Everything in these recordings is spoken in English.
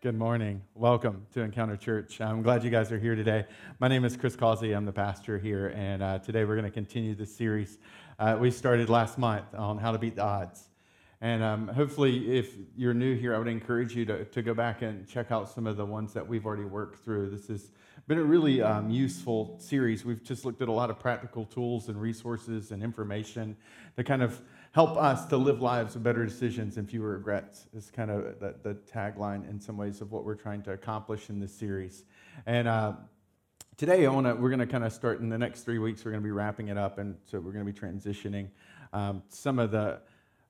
Good morning. Welcome to Encounter Church. I'm glad you guys are here today. My name is Chris Causey. I'm the pastor here, and uh, today we're going to continue the series uh, we started last month on how to beat the odds. And um, hopefully, if you're new here, I would encourage you to, to go back and check out some of the ones that we've already worked through. This has been a really um, useful series. We've just looked at a lot of practical tools and resources and information to kind of help us to live lives with better decisions and fewer regrets is kind of the, the tagline in some ways of what we're trying to accomplish in this series. And uh, today I wanna, we're going to kind of start in the next three weeks we're going to be wrapping it up and so we're going to be transitioning um, some of the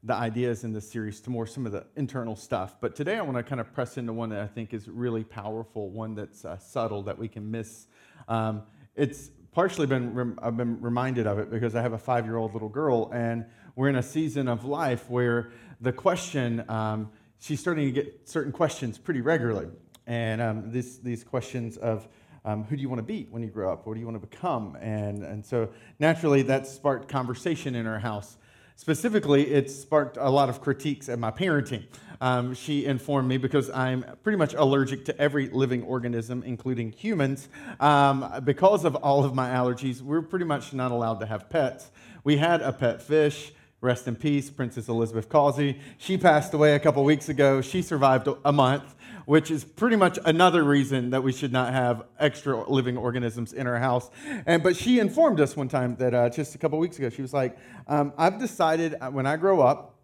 the ideas in this series to more some of the internal stuff. But today i want to kind of press into one that i think is really powerful one that's uh, subtle that we can miss. Um, it's partially been i've been reminded of it because i have a five year old little girl and we're in a season of life where the question, um, she's starting to get certain questions pretty regularly. And um, this, these questions of um, who do you want to be when you grow up? What do you want to become? And, and so naturally, that sparked conversation in our house. Specifically, it sparked a lot of critiques at my parenting. Um, she informed me because I'm pretty much allergic to every living organism, including humans. Um, because of all of my allergies, we're pretty much not allowed to have pets. We had a pet fish. Rest in peace, Princess Elizabeth Causey. She passed away a couple weeks ago. She survived a month, which is pretty much another reason that we should not have extra living organisms in our house. And but she informed us one time that uh, just a couple weeks ago, she was like, um, "I've decided uh, when I grow up,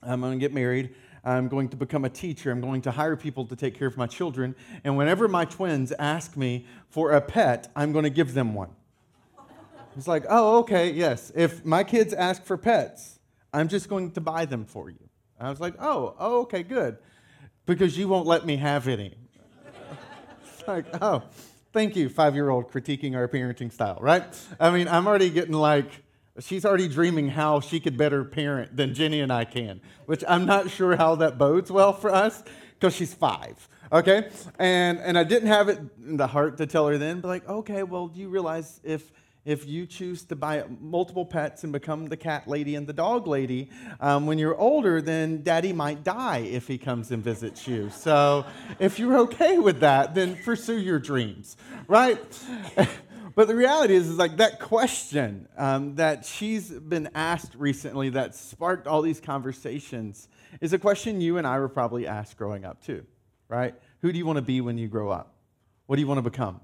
I'm going to get married." I'm going to become a teacher. I'm going to hire people to take care of my children. And whenever my twins ask me for a pet, I'm going to give them one. It's like, oh, okay, yes. If my kids ask for pets, I'm just going to buy them for you. I was like, oh, oh okay, good. Because you won't let me have any. it's like, oh, thank you, five year old critiquing our parenting style, right? I mean, I'm already getting like, she's already dreaming how she could better parent than Jenny and I can, which I'm not sure how that bodes well for us because she's five. Okay? And, and I didn't have it in the heart to tell her then, but like, okay, well, do you realize if if you choose to buy multiple pets and become the cat lady and the dog lady, um, when you're older, then daddy might die if he comes and visits you. So if you're okay with that, then pursue your dreams, right? but the reality is, is like that question um, that she's been asked recently that sparked all these conversations is a question you and I were probably asked growing up too, right? Who do you want to be when you grow up? What do you want to become?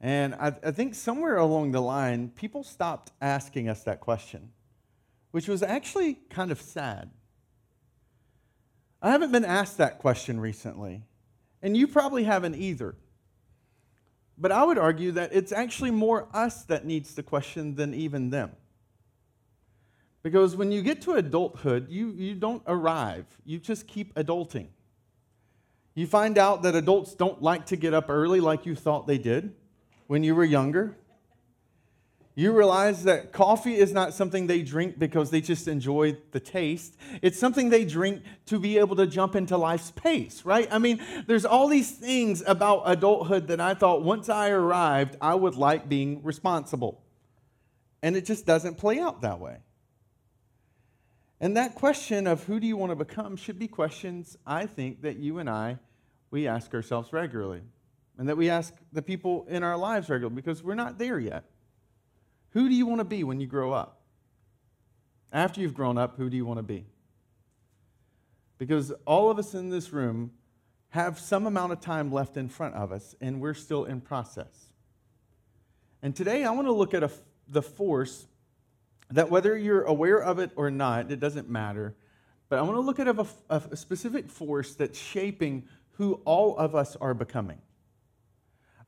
And I, I, think somewhere along the line, people stopped asking us that question, which was actually kind of sad. I haven't been asked that question recently, and you probably haven't either. But I would argue that it's actually more us that needs the question than even them. Because when you get to adulthood, you, you don't arrive, you just keep adulting. You find out that adults don't like to get up early like you thought they did when you were younger. You realize that coffee is not something they drink because they just enjoy the taste. It's something they drink to be able to jump into life's pace, right? I mean, there's all these things about adulthood that I thought once I arrived, I would like being responsible. And it just doesn't play out that way. And that question of who do you want to become should be questions I think that you and I we ask ourselves regularly and that we ask the people in our lives regularly because we're not there yet. Who do you want to be when you grow up? After you've grown up, who do you want to be? Because all of us in this room have some amount of time left in front of us, and we're still in process. And today I want to look at a, the force that, whether you're aware of it or not, it doesn't matter. But I want to look at a, a specific force that's shaping who all of us are becoming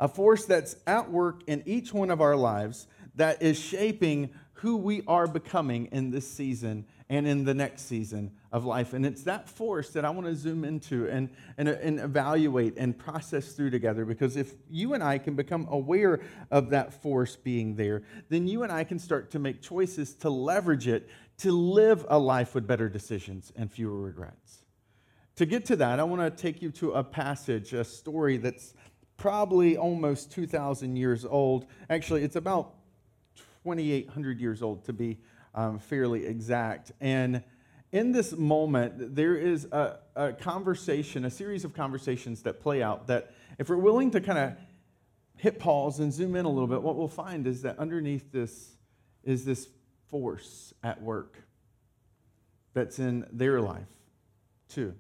a force that's at work in each one of our lives that is shaping who we are becoming in this season and in the next season of life. And it's that force that I want to zoom into and, and, and evaluate and process through together because if you and I can become aware of that force being there, then you and I can start to make choices to leverage it to live a life with better decisions and fewer regrets. To get to that, I want to take you to a passage, a story that's probably almost 2,000 years old. Actually, it's about 2,800 years old to be um, fairly exact. And in this moment, there is a, a conversation, a series of conversations that play out that if we're willing to kind of hit pause and zoom in a little bit, what we'll find is that underneath this is this force at work that's in their life too.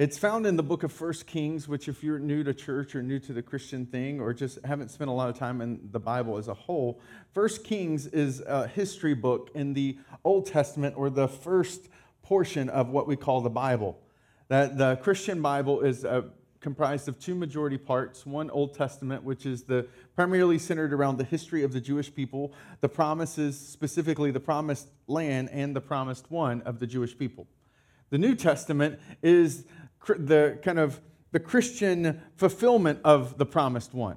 It's found in the book of First Kings, which, if you're new to church or new to the Christian thing, or just haven't spent a lot of time in the Bible as a whole, First Kings is a history book in the Old Testament or the first portion of what we call the Bible. That the Christian Bible is uh, comprised of two majority parts one Old Testament, which is the primarily centered around the history of the Jewish people, the promises, specifically the promised land and the promised one of the Jewish people. The New Testament is the kind of the Christian fulfillment of the promised one.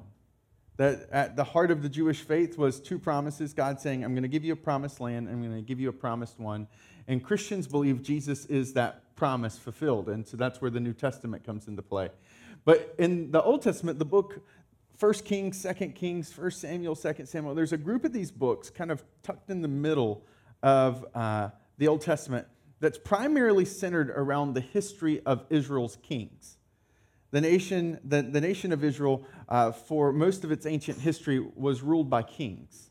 That at the heart of the Jewish faith was two promises God saying, I'm going to give you a promised land, I'm going to give you a promised one. And Christians believe Jesus is that promise fulfilled. And so that's where the New Testament comes into play. But in the Old Testament, the book, 1 Kings, 2 Kings, 1 Samuel, 2 Samuel, there's a group of these books kind of tucked in the middle of uh, the Old Testament that's primarily centered around the history of Israel's kings. The nation, the, the nation of Israel, uh, for most of its ancient history, was ruled by kings.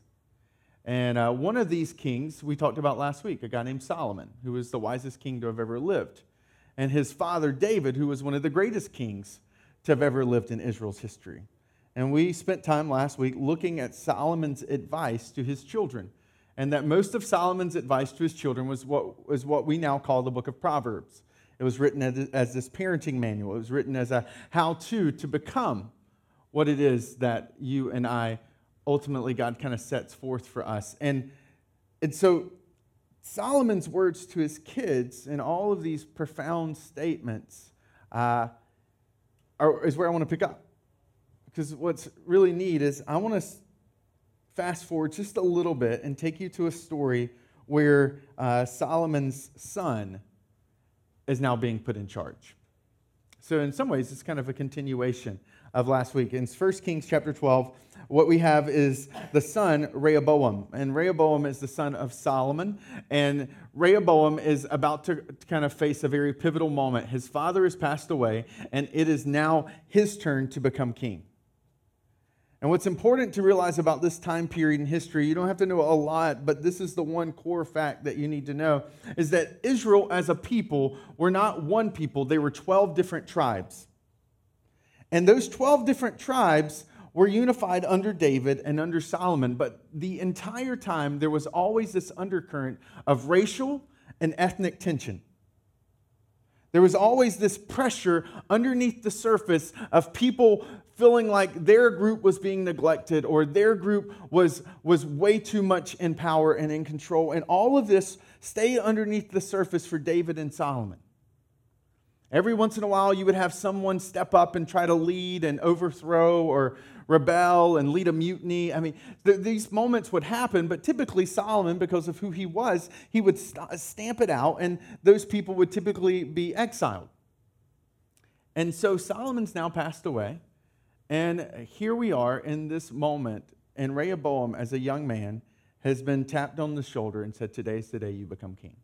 And uh, one of these kings we talked about last week, a guy named Solomon, who was the wisest king to have ever lived. And his father, David, who was one of the greatest kings to have ever lived in Israel's history. And we spent time last week looking at Solomon's advice to his children and that most of Solomon's advice to his children was what, was what we now call the book of Proverbs. It was written as, as this parenting manual, it was written as a how to to become what it is that you and I ultimately God kind of sets forth for us. And, and so Solomon's words to his kids and all of these profound statements uh, are, is where I want to pick up. Because what's really neat is I want to fast forward just a little bit and take you to a story where uh, Solomon's son is now being put in charge. So, in some ways, it's kind of a continuation of last week. In 1 Kings chapter 12, what we have is the son Rehoboam. And Rehoboam is the son of Solomon. And Rehoboam is about to kind of face a very pivotal moment. His father has passed away, and it is now his turn to become king. And what's important to realize about this time period in history, you don't have to know a lot, but this is the one core fact that you need to know, is that Israel as a people were not one people, they were 12 different tribes. And those 12 different tribes were unified under David and under Solomon, but the entire time there was always this undercurrent of racial and ethnic tension. There was always this pressure underneath the surface of people feeling like their group was being neglected or their group was, was way too much in power and in control. And all of this stayed underneath the surface for David and Solomon. Every once in a while, you would have someone step up and try to lead and overthrow or rebel and lead a mutiny. I mean, th- these moments would happen, but typically Solomon, because of who he was, he would st- stamp it out, and those people would typically be exiled. And so Solomon's now passed away, and here we are in this moment, and Rehoboam, as a young man, has been tapped on the shoulder and said, Today's the day you become king.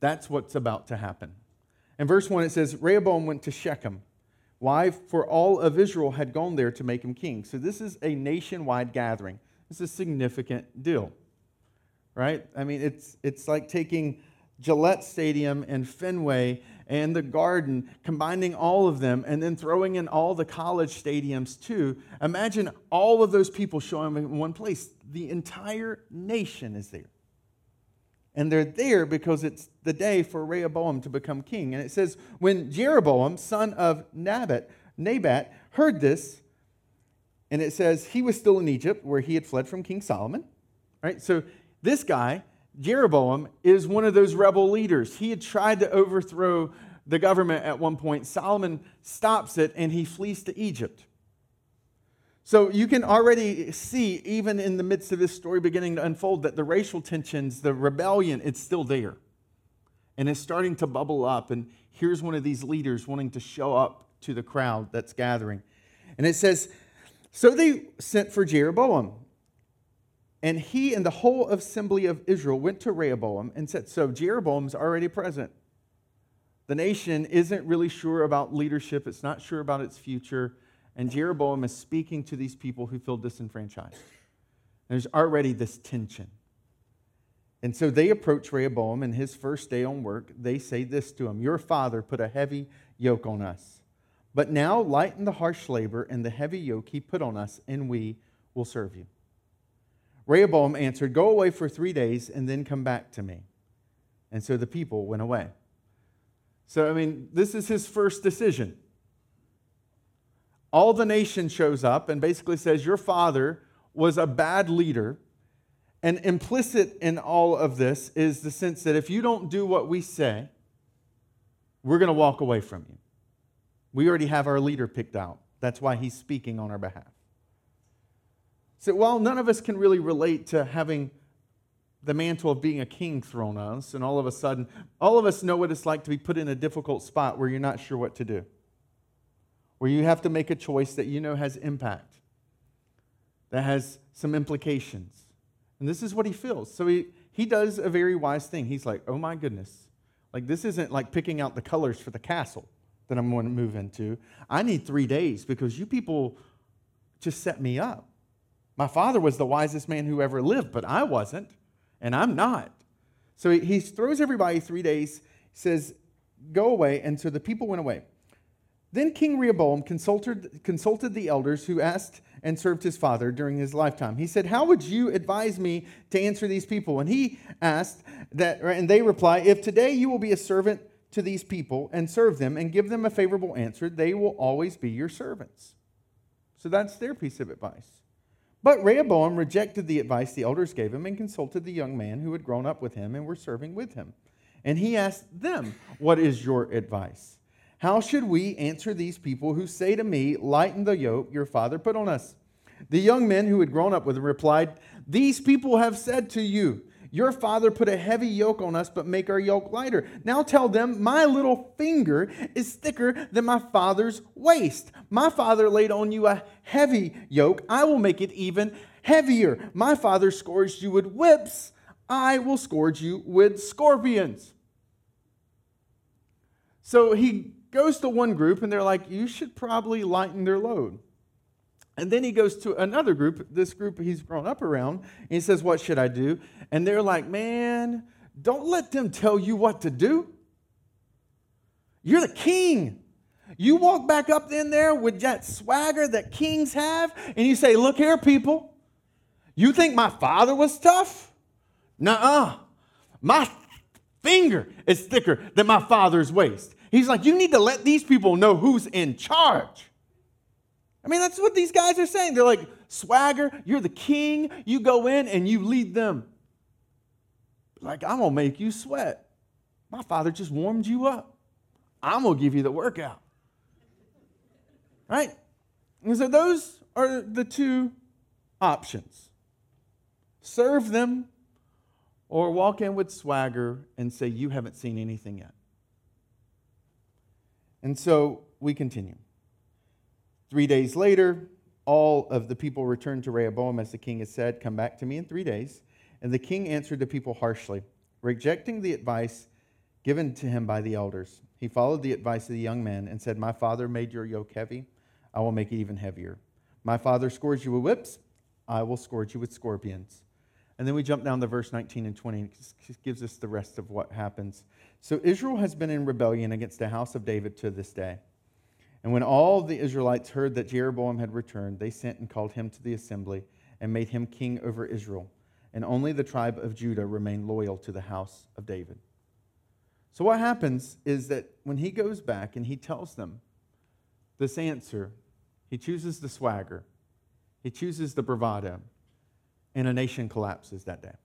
That's what's about to happen. In verse 1, it says, Rehoboam went to Shechem. Why? For all of Israel had gone there to make him king. So this is a nationwide gathering. Is a significant deal, right? I mean, it's, it's like taking Gillette Stadium and Fenway and the Garden, combining all of them, and then throwing in all the college stadiums too. Imagine all of those people showing up in one place. The entire nation is there. And they're there because it's the day for Rehoboam to become king. And it says, when Jeroboam, son of Nabat, Nabat, heard this, and it says he was still in Egypt where he had fled from King Solomon. Right? So this guy, Jeroboam, is one of those rebel leaders. He had tried to overthrow the government at one point. Solomon stops it and he flees to Egypt. So you can already see, even in the midst of this story beginning to unfold, that the racial tensions, the rebellion, it's still there. And it's starting to bubble up. And here's one of these leaders wanting to show up to the crowd that's gathering. And it says, So they sent for Jeroboam. And he and the whole assembly of Israel went to Rehoboam and said, So Jeroboam's already present. The nation isn't really sure about leadership, it's not sure about its future. And Jeroboam is speaking to these people who feel disenfranchised. There's already this tension. And so they approach Rehoboam in his first day on work. They say this to him Your father put a heavy yoke on us. But now lighten the harsh labor and the heavy yoke he put on us, and we will serve you. Rehoboam answered, Go away for three days and then come back to me. And so the people went away. So, I mean, this is his first decision. All the nation shows up and basically says, Your father was a bad leader. And implicit in all of this is the sense that if you don't do what we say, we're going to walk away from you. We already have our leader picked out. That's why he's speaking on our behalf. So while none of us can really relate to having the mantle of being a king thrown on us, and all of a sudden, all of us know what it's like to be put in a difficult spot where you're not sure what to do, where you have to make a choice that you know has impact, that has some implications. And this is what he feels. So he, he does a very wise thing. He's like, oh my goodness, like this isn't like picking out the colors for the castle that I'm going to move into. I need three days because you people just set me up. My father was the wisest man who ever lived, but I wasn't, and I'm not. So he, he throws everybody three days, says, Go away. And so the people went away. Then King Rehoboam consulted, consulted the elders who asked and served his father during his lifetime. He said, How would you advise me to answer these people? And he asked that, and they reply, If today you will be a servant to these people and serve them and give them a favorable answer, they will always be your servants. So that's their piece of advice. But Rehoboam rejected the advice the elders gave him and consulted the young man who had grown up with him and were serving with him. And he asked them, What is your advice? How should we answer these people who say to me, Lighten the yoke your father put on us? The young men who had grown up with him replied, These people have said to you, your father put a heavy yoke on us, but make our yoke lighter. Now tell them, My little finger is thicker than my father's waist. My father laid on you a heavy yoke. I will make it even heavier. My father scourged you with whips. I will scourge you with scorpions. So he goes to one group, and they're like, You should probably lighten their load. And then he goes to another group, this group he's grown up around, and he says, What should I do? And they're like, Man, don't let them tell you what to do. You're the king. You walk back up in there with that swagger that kings have, and you say, Look here, people. You think my father was tough? Nuh uh. My finger is thicker than my father's waist. He's like, You need to let these people know who's in charge. I mean, that's what these guys are saying. They're like, swagger, you're the king. You go in and you lead them. Like, I'm going to make you sweat. My father just warmed you up. I'm going to give you the workout. Right? And so those are the two options serve them or walk in with swagger and say, You haven't seen anything yet. And so we continue. Three days later, all of the people returned to Rehoboam as the king had said, Come back to me in three days. And the king answered the people harshly, rejecting the advice given to him by the elders. He followed the advice of the young men and said, My father made your yoke heavy. I will make it even heavier. My father scourged you with whips. I will scourge you with scorpions. And then we jump down to verse 19 and 20. and It gives us the rest of what happens. So Israel has been in rebellion against the house of David to this day. And when all the Israelites heard that Jeroboam had returned, they sent and called him to the assembly and made him king over Israel. And only the tribe of Judah remained loyal to the house of David. So, what happens is that when he goes back and he tells them this answer, he chooses the swagger, he chooses the bravado, and a nation collapses that day.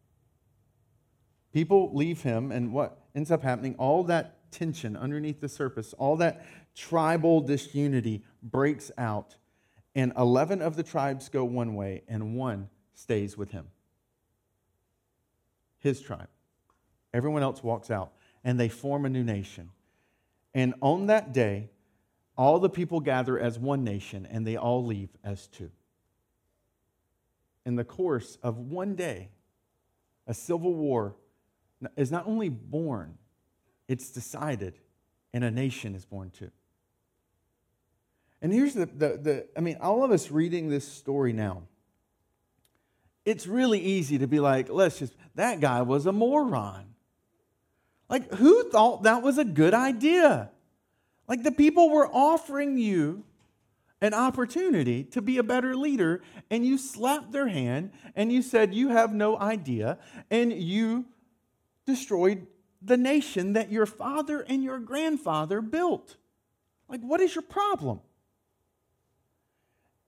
People leave him, and what ends up happening, all that tension underneath the surface, all that tribal disunity breaks out, and 11 of the tribes go one way, and one stays with him. His tribe. Everyone else walks out, and they form a new nation. And on that day, all the people gather as one nation, and they all leave as two. in the course of one day, a civil war is not only born, it's decided, and a nation is born too. And here's the, the, the, I mean, all of us reading this story now, it's really easy to be like, let's just, that guy was a moron. Like, who thought that was a good idea? Like, the people were offering you an opportunity to be a better leader, and you slapped their hand and you said, You have no idea, and you destroyed the nation that your father and your grandfather built. Like, what is your problem?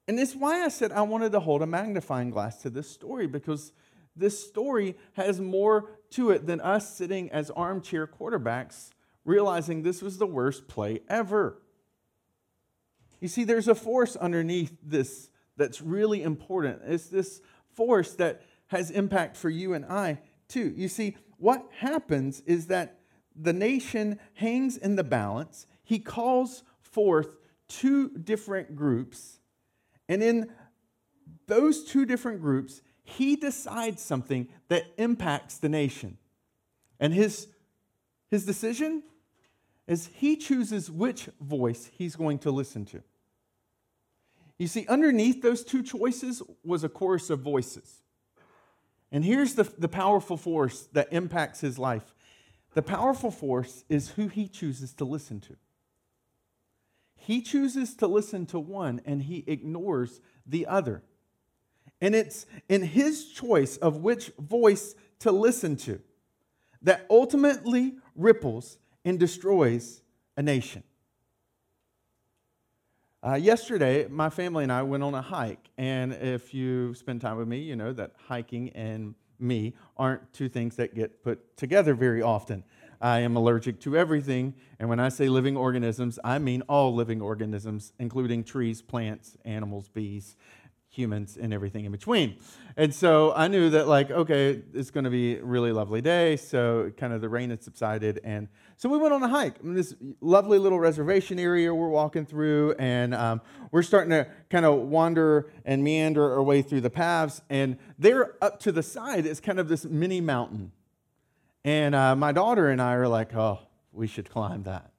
And it's why I said I wanted to hold a magnifying glass to this story because this story has more to it than us sitting as armchair quarterbacks realizing this was the worst play ever. You see, there's a force underneath this that's really important. It's this force that has impact for you and I too. You see, what happens is that the nation hangs in the balance. He calls forth two different groups and in those two different groups, he decides something that impacts the nation. And his, his decision is he chooses which voice he's going to listen to. You see, underneath those two choices was a chorus of voices. And here's the, the powerful force that impacts his life the powerful force is who he chooses to listen to. He chooses to listen to one and he ignores the other. And it's in his choice of which voice to listen to that ultimately ripples and destroys a nation. Uh, yesterday, my family and I went on a hike. And if you spend time with me, you know that hiking and me aren't two things that get put together very often. I am allergic to everything. And when I say living organisms, I mean all living organisms, including trees, plants, animals, bees, humans, and everything in between. And so I knew that, like, okay, it's going to be a really lovely day. So kind of the rain had subsided. And so we went on a hike. in this lovely little reservation area we're walking through. And um, we're starting to kind of wander and meander our way through the paths. And there up to the side is kind of this mini mountain and uh, my daughter and I are like, oh, we should climb that.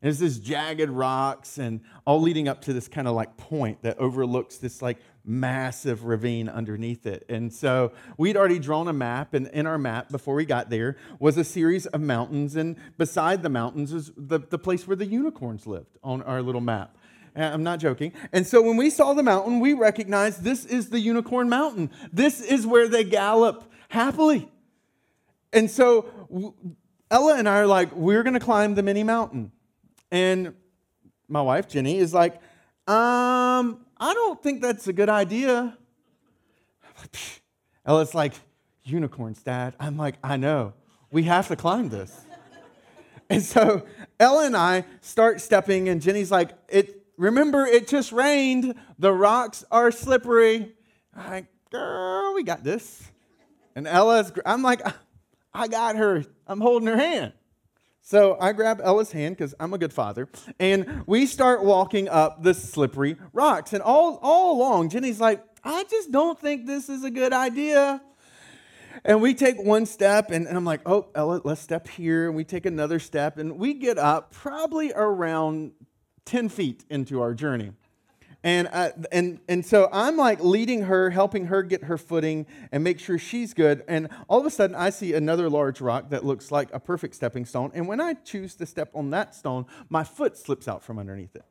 And it's this jagged rocks and all leading up to this kind of like point that overlooks this like massive ravine underneath it. And so we'd already drawn a map, and in our map before we got there was a series of mountains, and beside the mountains is the, the place where the unicorns lived on our little map. I'm not joking. And so when we saw the mountain, we recognized this is the unicorn mountain. This is where they gallop happily. And so Ella and I are like, we're going to climb the mini mountain. And my wife, Jenny, is like, um, I don't think that's a good idea. Ella's like, unicorns, Dad. I'm like, I know. We have to climb this. and so Ella and I start stepping, and Jenny's like, it, remember, it just rained. The rocks are slippery. I'm like, girl, we got this. And Ella's, I'm like, I got her. I'm holding her hand. So I grab Ella's hand because I'm a good father, and we start walking up the slippery rocks. And all, all along, Jenny's like, I just don't think this is a good idea. And we take one step, and, and I'm like, oh, Ella, let's step here. And we take another step, and we get up probably around 10 feet into our journey. And, uh, and, and so I'm like leading her, helping her get her footing and make sure she's good. And all of a sudden, I see another large rock that looks like a perfect stepping stone. And when I choose to step on that stone, my foot slips out from underneath it.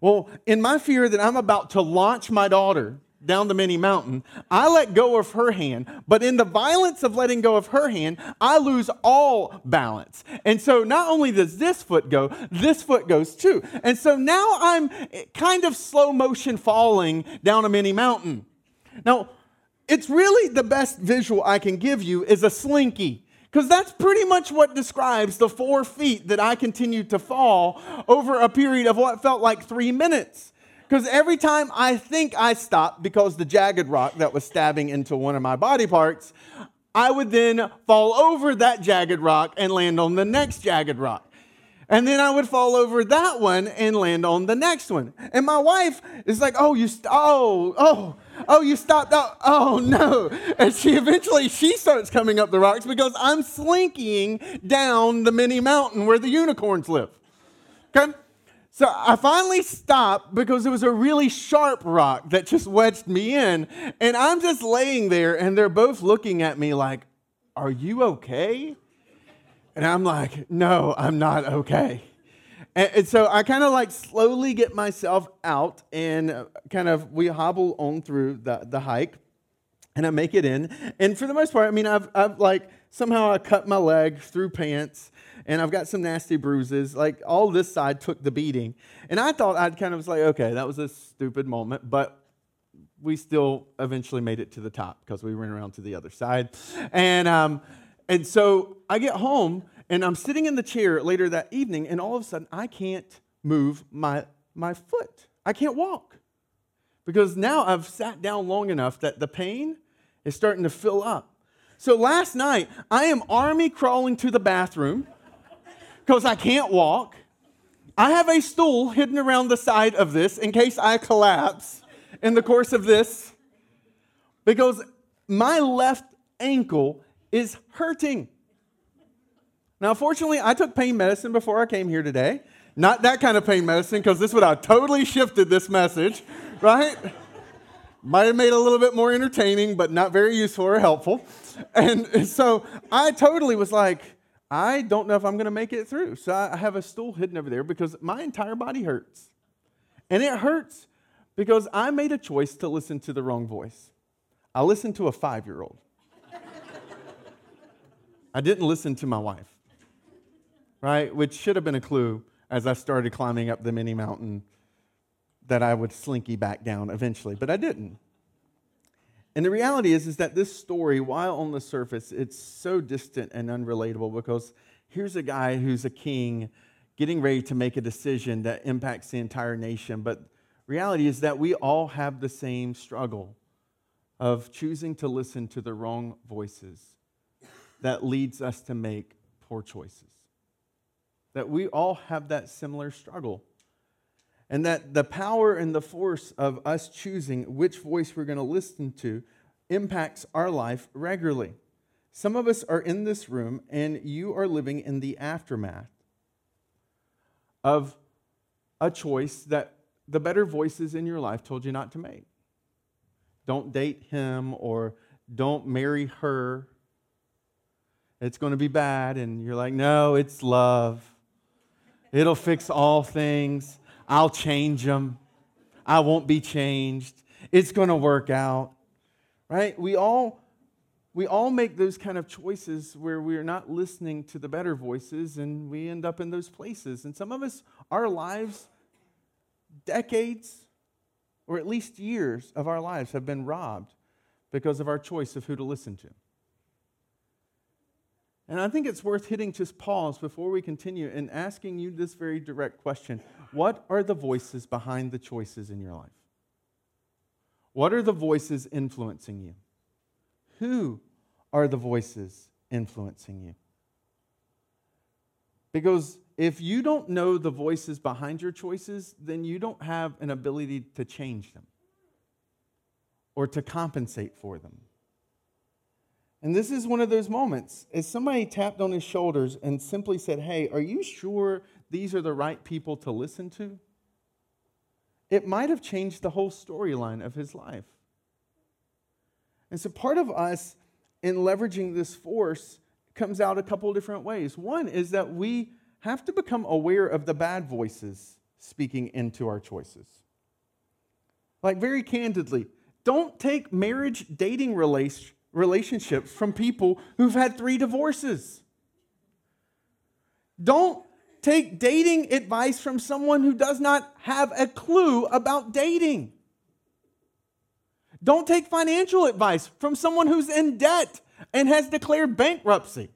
Well, in my fear that I'm about to launch my daughter down the mini mountain, I let go of her hand. But in the violence of letting go of her hand, I lose all balance. And so not only does this foot go, this foot goes too. And so now I'm kind of slow motion falling down a mini mountain. Now, it's really the best visual I can give you is a slinky. Because that's pretty much what describes the four feet that I continued to fall over a period of what felt like three minutes. Because every time I think I stopped because the jagged rock that was stabbing into one of my body parts, I would then fall over that jagged rock and land on the next jagged rock. And then I would fall over that one and land on the next one. And my wife is like, "Oh, you st- oh, oh, oh, you stopped. Oh, oh no." And she eventually she starts coming up the rocks because I'm slinking down the mini mountain where the unicorns live. Okay? So I finally stopped because it was a really sharp rock that just wedged me in. And I'm just laying there, and they're both looking at me like, Are you okay? And I'm like, no, I'm not okay. And, so I kind of like slowly get myself out and uh, kind of we hobble on through the, the hike and I make it in. And for the most part, I mean, I've, I've like somehow I cut my leg through pants and I've got some nasty bruises. Like all this side took the beating. And I thought I'd kind of was like, okay, that was a stupid moment, but we still eventually made it to the top because we went around to the other side. And, um, and so I get home and I'm sitting in the chair later that evening, and all of a sudden I can't move my, my foot. I can't walk because now I've sat down long enough that the pain is starting to fill up. So last night, I am army crawling to the bathroom because I can't walk. I have a stool hidden around the side of this in case I collapse in the course of this because my left ankle is hurting. Now, fortunately, I took pain medicine before I came here today. Not that kind of pain medicine, because this would have totally shifted this message, right? Might have made it a little bit more entertaining, but not very useful or helpful. And so I totally was like, I don't know if I'm going to make it through. So I have a stool hidden over there because my entire body hurts. And it hurts because I made a choice to listen to the wrong voice. I listened to a five year old. I didn't listen to my wife, right? Which should have been a clue as I started climbing up the mini mountain that I would slinky back down eventually, but I didn't. And the reality is, is that this story, while on the surface, it's so distant and unrelatable because here's a guy who's a king getting ready to make a decision that impacts the entire nation. But reality is that we all have the same struggle of choosing to listen to the wrong voices that leads us to make poor choices. That we all have that similar struggle. And that the power and the force of us choosing which voice we're going to listen to impacts our life regularly. Some of us are in this room and you are living in the aftermath of a choice that the better voices in your life told you not to make. Don't date him or don't marry her it's going to be bad. And you're like, no, it's love. It'll fix all things. I'll change them. I won't be changed. It's going to work out. Right? We all we all make those kind of choices where we're not listening to the better voices and we end up in those places. And some of us, our lives, decades, or at least years of our lives have been robbed because of our choice of who to listen to. And I think it's worth hitting just pause before we continue and asking you this very direct question What are the voices behind the choices in your life? What are the voices influencing you? Who are the voices influencing you? Because if you don't know the voices behind your choices, then you don't have an ability to change them or to compensate for them. And this is one of those moments. As somebody tapped on his shoulders and simply said, Hey, are you sure these are the right people to listen to? It might have changed the whole storyline of his life. And so part of us in leveraging this force comes out a couple different ways. One is that we have to become aware of the bad voices speaking into our choices. Like, very candidly, don't take marriage dating relationships relationships from people who've had three divorces. Don't take dating advice from someone who does not have a clue about dating. Don't take financial advice from someone who's in debt and has declared bankruptcy.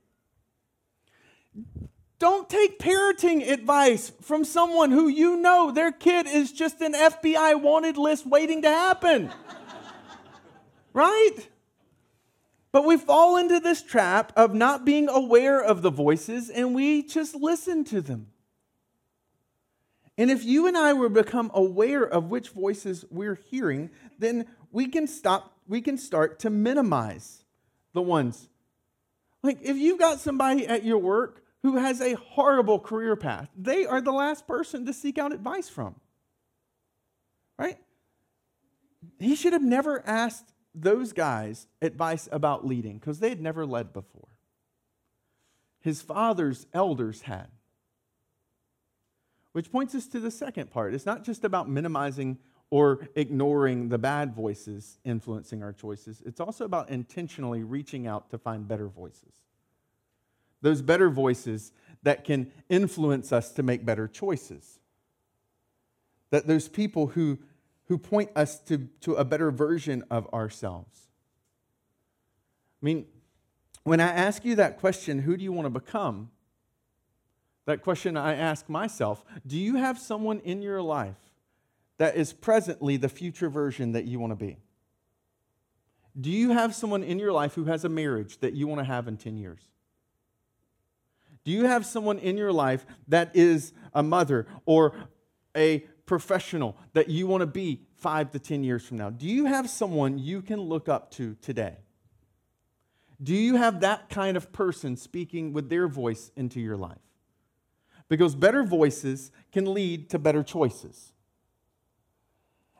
Don't take parenting advice from someone who you know their kid is just an FBI wanted list waiting to happen. right? But we fall into this trap of not being aware of the voices and we just listen to them. And if you and I were become aware of which voices we're hearing, then we can stop, we can start to minimize the ones. Like if you've got somebody at your work who has a horrible career path, they are the last person to seek out advice from. Right? He should have never asked those guys advice about leading because they had never led before. His father's elders had. Which points us to the second part. It's not just about minimizing or ignoring the bad voices influencing our choices, it's also about intentionally reaching out to find better voices. Those better voices that can influence us to make better choices. That those people who who point us to, to a better version of ourselves. I mean, when I ask you that question, who do you want to become? That question I ask myself do you have someone in your life that is presently the future version that you want to be? Do you have someone in your life who has a marriage that you want to have in 10 years? Do you have someone in your life that is a mother or a professional that you want to be five to 10 years from now? Do you have someone you can look up to today? Do you have that kind of person speaking with their voice into your life? Because better voices can lead to better choices.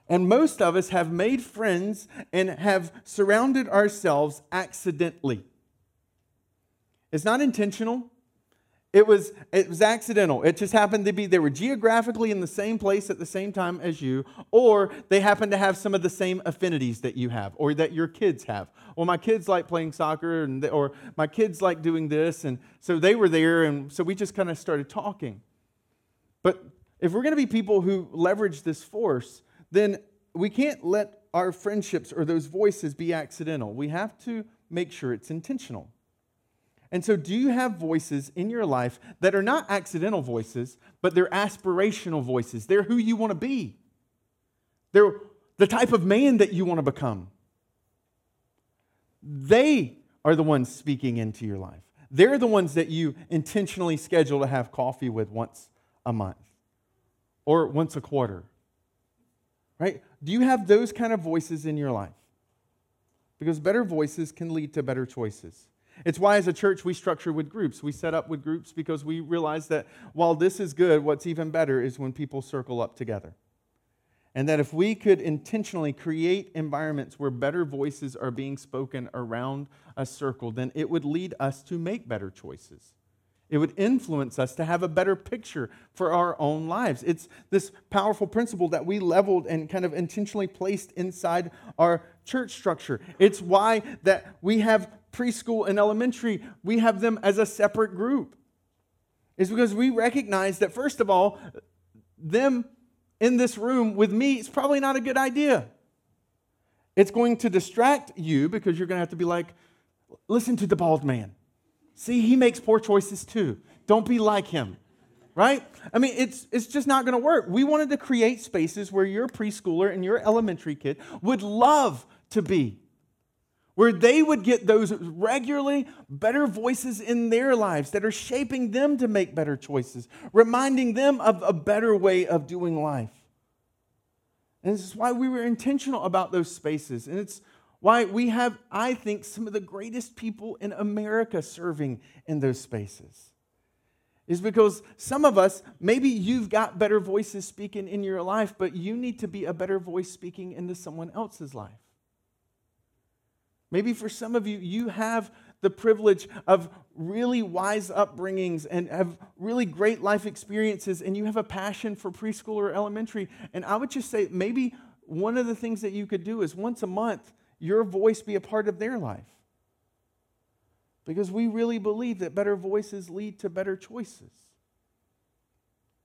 And most of us have made friends and have surrounded ourselves accidentally. It's not intentional, it was, it was accidental. It just happened to be they were geographically in the same place at the same time as you, or they happen to have some of the same affinities that you have, or that your kids have. Well, my kids like playing soccer, and they, or my kids like doing this, and so they were there, and so we just kind of started talking. But if we're going to be people who leverage this force, then we can't let our friendships or those voices be accidental. We have to make sure it's intentional. And so, do you have voices in your life that are not accidental voices, but they're aspirational voices? They're who you want to be, they're the type of man that you want to become. They are the ones speaking into your life. They're the ones that you intentionally schedule to have coffee with once a month or once a quarter. Right? Do you have those kind of voices in your life? Because better voices can lead to better choices. It's why, as a church, we structure with groups. We set up with groups because we realize that while this is good, what's even better is when people circle up together. And that if we could intentionally create environments where better voices are being spoken around a circle, then it would lead us to make better choices. It would influence us to have a better picture for our own lives. It's this powerful principle that we leveled and kind of intentionally placed inside our church structure. It's why that we have preschool and elementary, we have them as a separate group. Is because we recognize that, first of all, them in this room with me is probably not a good idea. It's going to distract you because you're going to have to be like, listen to the bald man. See, he makes poor choices too. Don't be like him, right? I mean, it's, it's just not going to work. We wanted to create spaces where your preschooler and your elementary kid would love to be where they would get those regularly better voices in their lives that are shaping them to make better choices, reminding them of a better way of doing life. And this is why we were intentional about those spaces. And it's why we have, I think, some of the greatest people in America serving in those spaces. Is because some of us, maybe you've got better voices speaking in your life, but you need to be a better voice speaking into someone else's life. Maybe for some of you, you have the privilege of really wise upbringings and have really great life experiences, and you have a passion for preschool or elementary. And I would just say maybe one of the things that you could do is once a month, your voice be a part of their life. Because we really believe that better voices lead to better choices.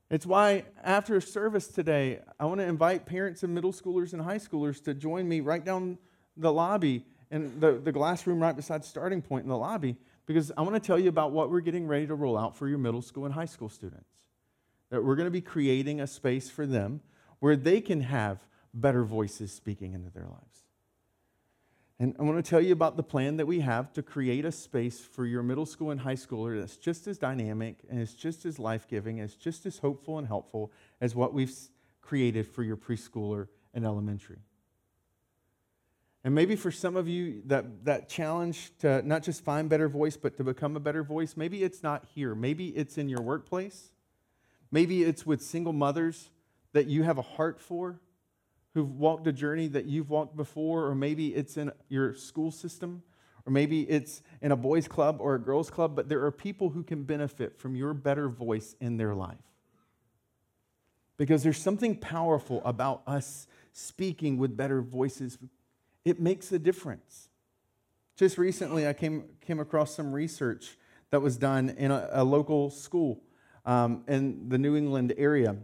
It's why after service today, I want to invite parents and middle schoolers and high schoolers to join me right down the lobby in the, the glass room right beside starting point in the lobby because I want to tell you about what we're getting ready to roll out for your middle school and high school students. That we're going to be creating a space for them where they can have better voices speaking into their lives. And I want to tell you about the plan that we have to create a space for your middle school and high schooler that's just as dynamic and it's just as life giving, it's just as hopeful and helpful as what we've created for your preschooler and elementary. And maybe for some of you, that, that challenge to not just find better voice, but to become a better voice, maybe it's not here. Maybe it's in your workplace. Maybe it's with single mothers that you have a heart for who've walked a journey that you've walked before, or maybe it's in your school system, or maybe it's in a boys' club or a girls' club, but there are people who can benefit from your better voice in their life. Because there's something powerful about us speaking with better voices, it makes a difference. Just recently, I came, came across some research that was done in a, a local school um, in the New England area.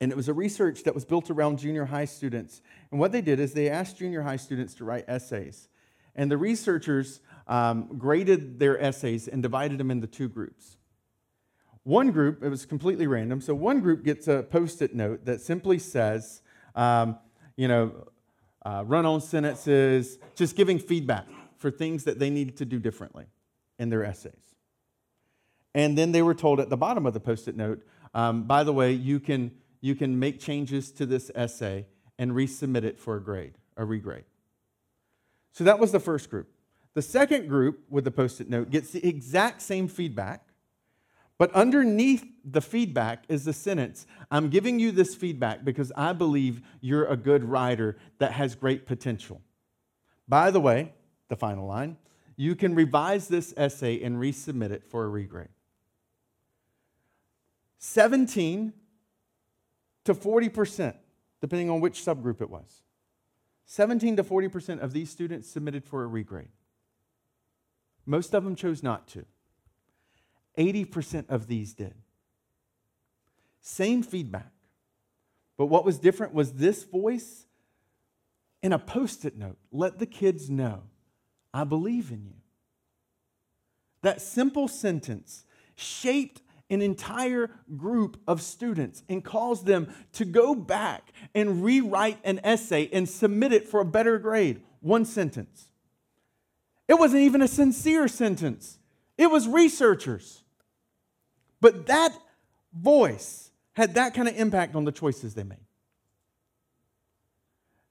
And it was a research that was built around junior high students. And what they did is they asked junior high students to write essays. And the researchers um, graded their essays and divided them into two groups. One group, it was completely random, so one group gets a post it note that simply says, um, you know, uh, run on sentences, just giving feedback for things that they needed to do differently in their essays. And then they were told at the bottom of the post it note, um, by the way, you can you can make changes to this essay and resubmit it for a grade, a regrade. So that was the first group. The second group with the post it note gets the exact same feedback, but underneath the feedback is the sentence I'm giving you this feedback because I believe you're a good writer that has great potential. By the way, the final line, you can revise this essay and resubmit it for a regrade. 17 to 40%, depending on which subgroup it was. 17 to 40% of these students submitted for a regrade. Most of them chose not to. 80% of these did. Same feedback. But what was different was this voice in a post it note let the kids know, I believe in you. That simple sentence shaped an entire group of students and caused them to go back and rewrite an essay and submit it for a better grade. One sentence. It wasn't even a sincere sentence, it was researchers. But that voice had that kind of impact on the choices they made.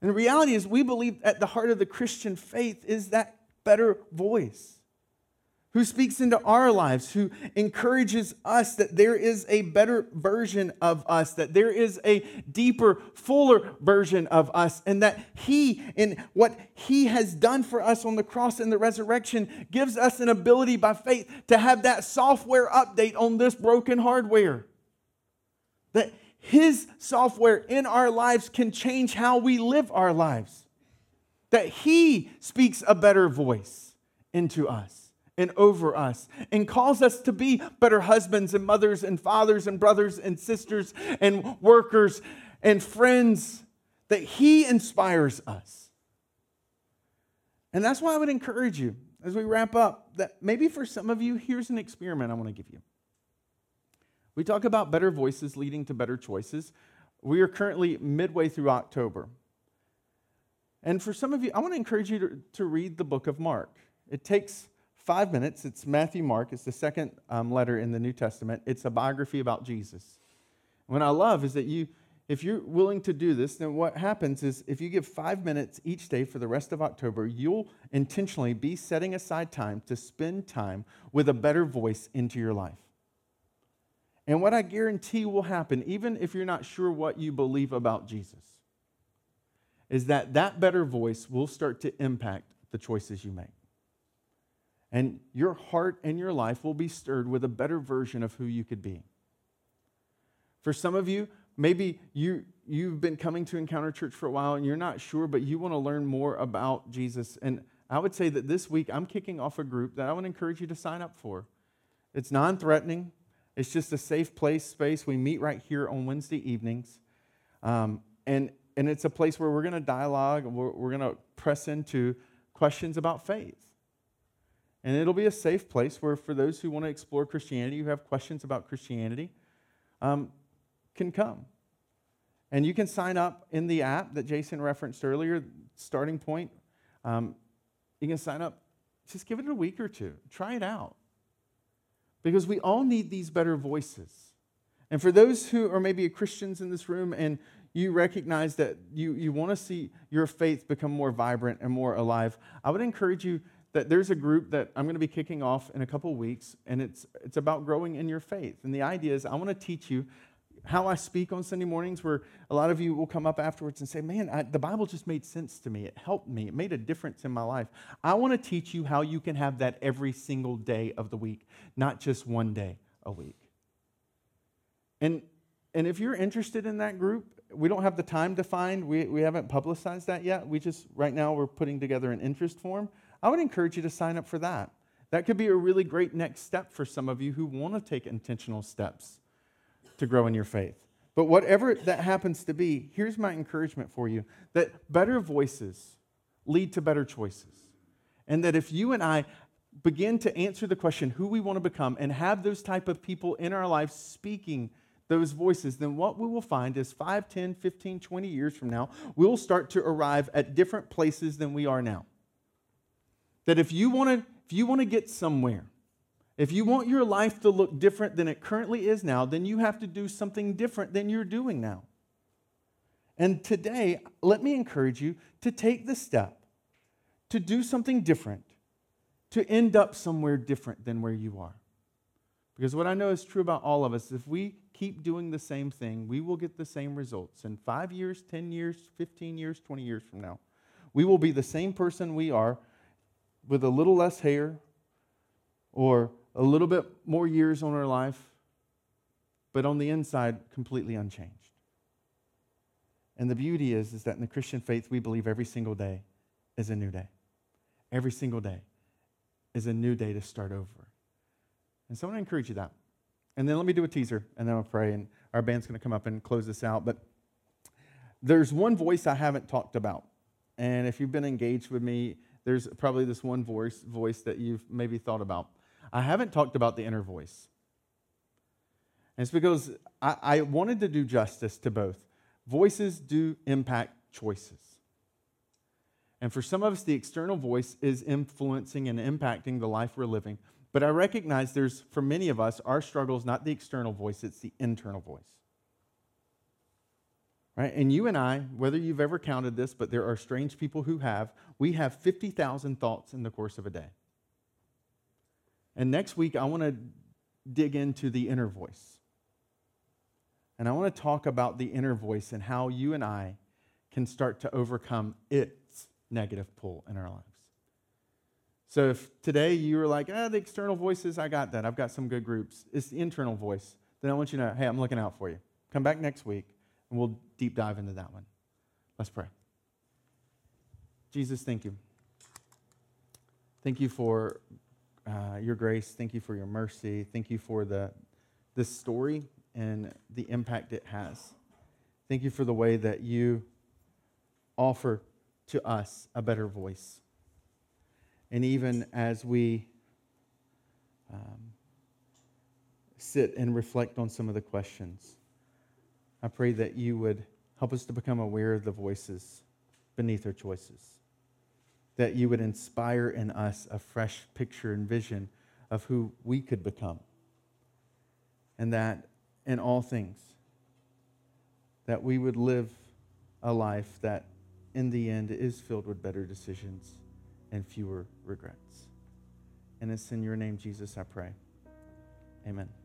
And the reality is, we believe at the heart of the Christian faith is that better voice who speaks into our lives, who encourages us that there is a better version of us, that there is a deeper, fuller version of us, and that He, in what He has done for us on the cross and the resurrection, gives us an ability by faith to have that software update on this broken hardware. That His software in our lives can change how we live our lives. That He speaks a better voice into us and over us and calls us to be better husbands and mothers and fathers and brothers and sisters and workers and friends, that He inspires us. And that's why I would encourage you as we wrap up that maybe for some of you, here's an experiment I want to give you. We talk about better voices leading to better choices. We are currently midway through October. And for some of you, I want to encourage you to, to read the book of Mark. It takes five minutes. It's Matthew Mark. It's the second um, letter in the New Testament. It's a biography about Jesus. What I love is that you, if you're willing to do this, then what happens is if you give five minutes each day for the rest of October, you'll intentionally be setting aside time to spend time with a better voice into your life. And what I guarantee will happen, even if you're not sure what you believe about Jesus, is that that better voice will start to impact the choices you make. And your heart and your life will be stirred with a better version of who you could be. For some of you, maybe you, you've been coming to Encounter Church for a while and you're not sure, but you want to learn more about Jesus. And I would say that this week I'm kicking off a group that I would encourage you to sign up for. It's non threatening, it's just a safe place, space. We meet right here on Wednesday evenings. Um, and, and it's a place where we're going to dialogue, we're, we're going to press into questions about faith. And it'll be a safe place where, for those who want to explore Christianity, who have questions about Christianity, um, can come. And you can sign up in the app that Jason referenced earlier, starting point. Um, you can sign up. Just give it a week or two. Try it out. Because we all need these better voices. And for those who are maybe Christians in this room and you recognize that you, you want to see your faith become more vibrant and more alive, I would encourage you that there's a group that I'm going to be kicking off in a couple weeks, and it's, it's about growing in your faith. And the idea is I want to teach you how I speak on Sunday mornings, where a lot of you will come up afterwards and say, Man, I, the Bible just made sense to me. It helped me. It made a difference in my life. I want to teach you how you can have that every single day of the week, not just one day a week. And, and if you're interested in that group, we don't have the time to find, we, we haven't publicized that yet. We just, right now, we're putting together an interest form. I would encourage you to sign up for that. That could be a really great next step for some of you who want to take intentional steps to grow in your faith. But whatever that happens to be, here's my encouragement for you that better voices lead to better choices. And that if you and I begin to answer the question who we want to become and have those type of people in our lives speaking those voices, then what we will find is 5, 10, 15, 20 years from now, we'll start to arrive at different places than we are now. That if you want to if you want to get somewhere, if you want your life to look different than it currently is now, then you have to do something different than you're doing now. And today, let me encourage you to take the step to do something different, to end up somewhere different than where you are. Because what I know is true about all of us, if we keep doing the same thing, we will get the same results. In five years, 10 years, 15 years, 20 years from now, we will be the same person we are with a little less hair or a little bit more years on our life, but on the inside, completely unchanged. And the beauty is, is that in the Christian faith, we believe every single day is a new day. Every single day is a new day to start over. And so I want to encourage you that. And then let me do a teaser, and then I'll pray, and our band's going to come up and close this out. But there's one voice I haven't talked about. And if you've been engaged with me, there's probably this one voice, voice that you've maybe thought about. I haven't talked about the inner voice. And it's because I, I wanted to do justice to both. Voices do impact choices. And for some of us, the external voice is influencing and impacting the life we're living. But I recognize there's, for many of us, our struggle is not the external voice, it's the internal voice. Right? And you and I, whether you've ever counted this, but there are strange people who have, we have 50,000 thoughts in the course of a day. And next week, I want to dig into the inner voice. And I want to talk about the inner voice and how you and I can start to overcome its negative pull in our lives. So if today you were like, ah, the external voices, I got that. I've got some good groups. It's the internal voice. Then I want you to know, hey, I'm looking out for you. Come back next week and we'll deep dive into that one. Let's pray. Jesus, thank you. Thank you for uh, your grace. Thank you for your mercy. Thank you for the, this story and the impact it has. Thank you for the way that you offer to us a better voice. And even as we um, sit and reflect on some of the questions, I pray that you would help us to become aware of the voices beneath our choices that you would inspire in us a fresh picture and vision of who we could become. And that in all things, that we would live a life that in the end is filled with better decisions and fewer regrets. And it's in your name, Jesus, I pray. Amen.